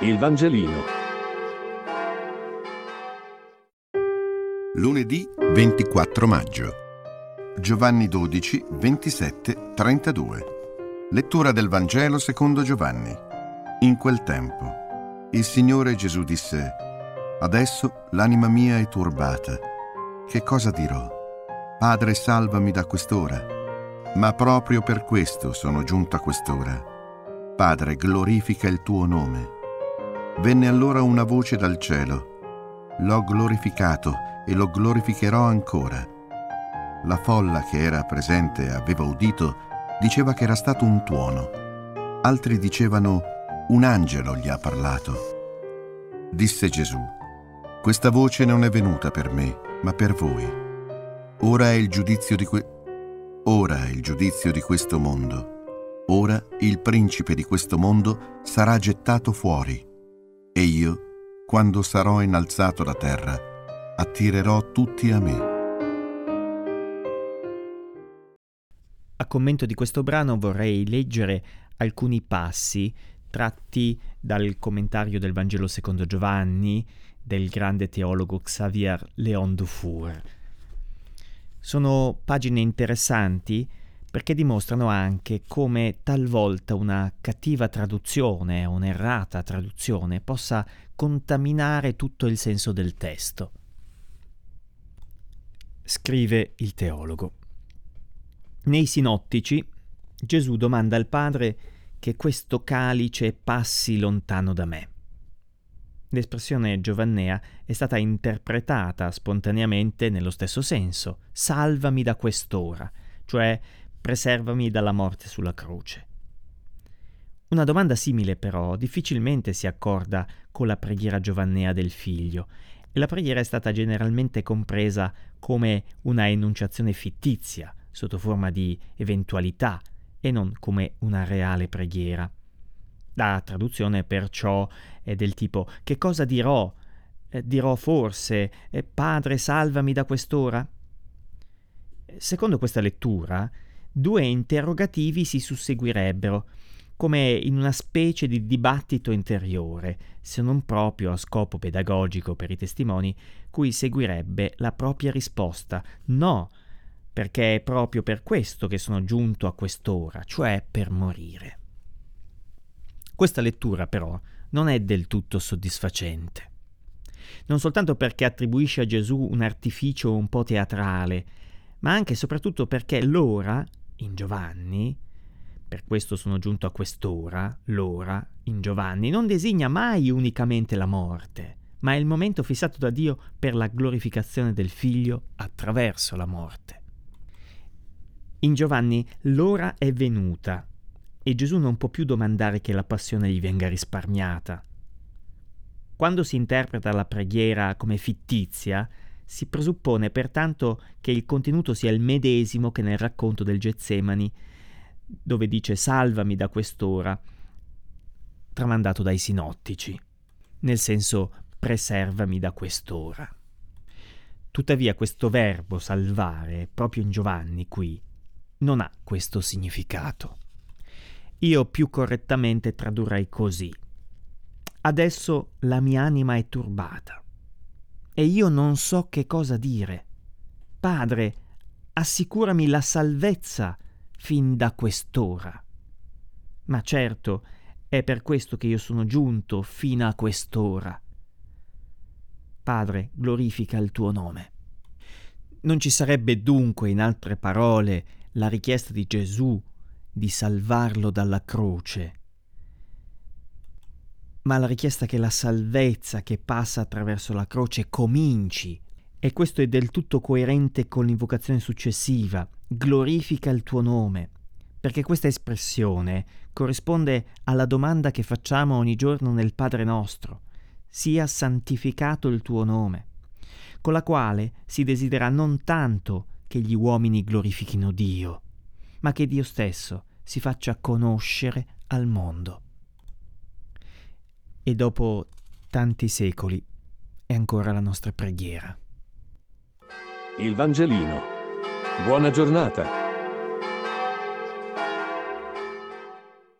Il Vangelino. Lunedì 24 maggio. Giovanni 12, 27, 32. Lettura del Vangelo secondo Giovanni. In quel tempo, il Signore Gesù disse, Adesso l'anima mia è turbata. Che cosa dirò? Padre, salvami da quest'ora. Ma proprio per questo sono giunto a quest'ora Padre, glorifica il tuo nome. Venne allora una voce dal cielo. L'ho glorificato e lo glorificherò ancora. La folla che era presente aveva udito diceva che era stato un tuono. Altri dicevano un angelo gli ha parlato. Disse Gesù, questa voce non è venuta per me, ma per voi. Ora è il giudizio di, que- Ora è il giudizio di questo mondo. Ora il principe di questo mondo sarà gettato fuori e io, quando sarò innalzato da terra, attirerò tutti a me. A commento di questo brano vorrei leggere alcuni passi tratti dal commentario del Vangelo secondo Giovanni del grande teologo Xavier Léon Dufour. Sono pagine interessanti perché dimostrano anche come talvolta una cattiva traduzione, un'errata traduzione, possa contaminare tutto il senso del testo. Scrive il teologo. Nei sinottici Gesù domanda al Padre che questo calice passi lontano da me. L'espressione giovannea è stata interpretata spontaneamente nello stesso senso, salvami da quest'ora, cioè preservami dalla morte sulla croce. Una domanda simile però difficilmente si accorda con la preghiera giovannea del figlio e la preghiera è stata generalmente compresa come una enunciazione fittizia, sotto forma di eventualità e non come una reale preghiera. La traduzione perciò è del tipo che cosa dirò? Eh, dirò forse eh, Padre salvami da quest'ora? Secondo questa lettura, due interrogativi si susseguirebbero, come in una specie di dibattito interiore, se non proprio a scopo pedagogico per i testimoni, cui seguirebbe la propria risposta no, perché è proprio per questo che sono giunto a quest'ora, cioè per morire. Questa lettura però non è del tutto soddisfacente. Non soltanto perché attribuisce a Gesù un artificio un po' teatrale, ma anche e soprattutto perché l'ora in Giovanni, per questo sono giunto a quest'ora, l'ora in Giovanni, non designa mai unicamente la morte, ma è il momento fissato da Dio per la glorificazione del Figlio attraverso la morte. In Giovanni l'ora è venuta e Gesù non può più domandare che la passione gli venga risparmiata. Quando si interpreta la preghiera come fittizia, si presuppone pertanto che il contenuto sia il medesimo che nel racconto del Getsemani, dove dice salvami da quest'ora, tramandato dai sinottici, nel senso preservami da quest'ora. Tuttavia questo verbo salvare, proprio in Giovanni qui, non ha questo significato. Io più correttamente tradurrei così. Adesso la mia anima è turbata e io non so che cosa dire. Padre, assicurami la salvezza fin da quest'ora. Ma certo, è per questo che io sono giunto fino a quest'ora. Padre, glorifica il tuo nome. Non ci sarebbe dunque, in altre parole, la richiesta di Gesù di salvarlo dalla croce, ma la richiesta che la salvezza che passa attraverso la croce cominci. E questo è del tutto coerente con l'invocazione successiva, glorifica il tuo nome, perché questa espressione corrisponde alla domanda che facciamo ogni giorno nel Padre nostro, sia santificato il tuo nome, con la quale si desidera non tanto che gli uomini glorifichino Dio, ma che Dio stesso si faccia conoscere al mondo e dopo tanti secoli è ancora la nostra preghiera. Il Vangelino. Buona giornata.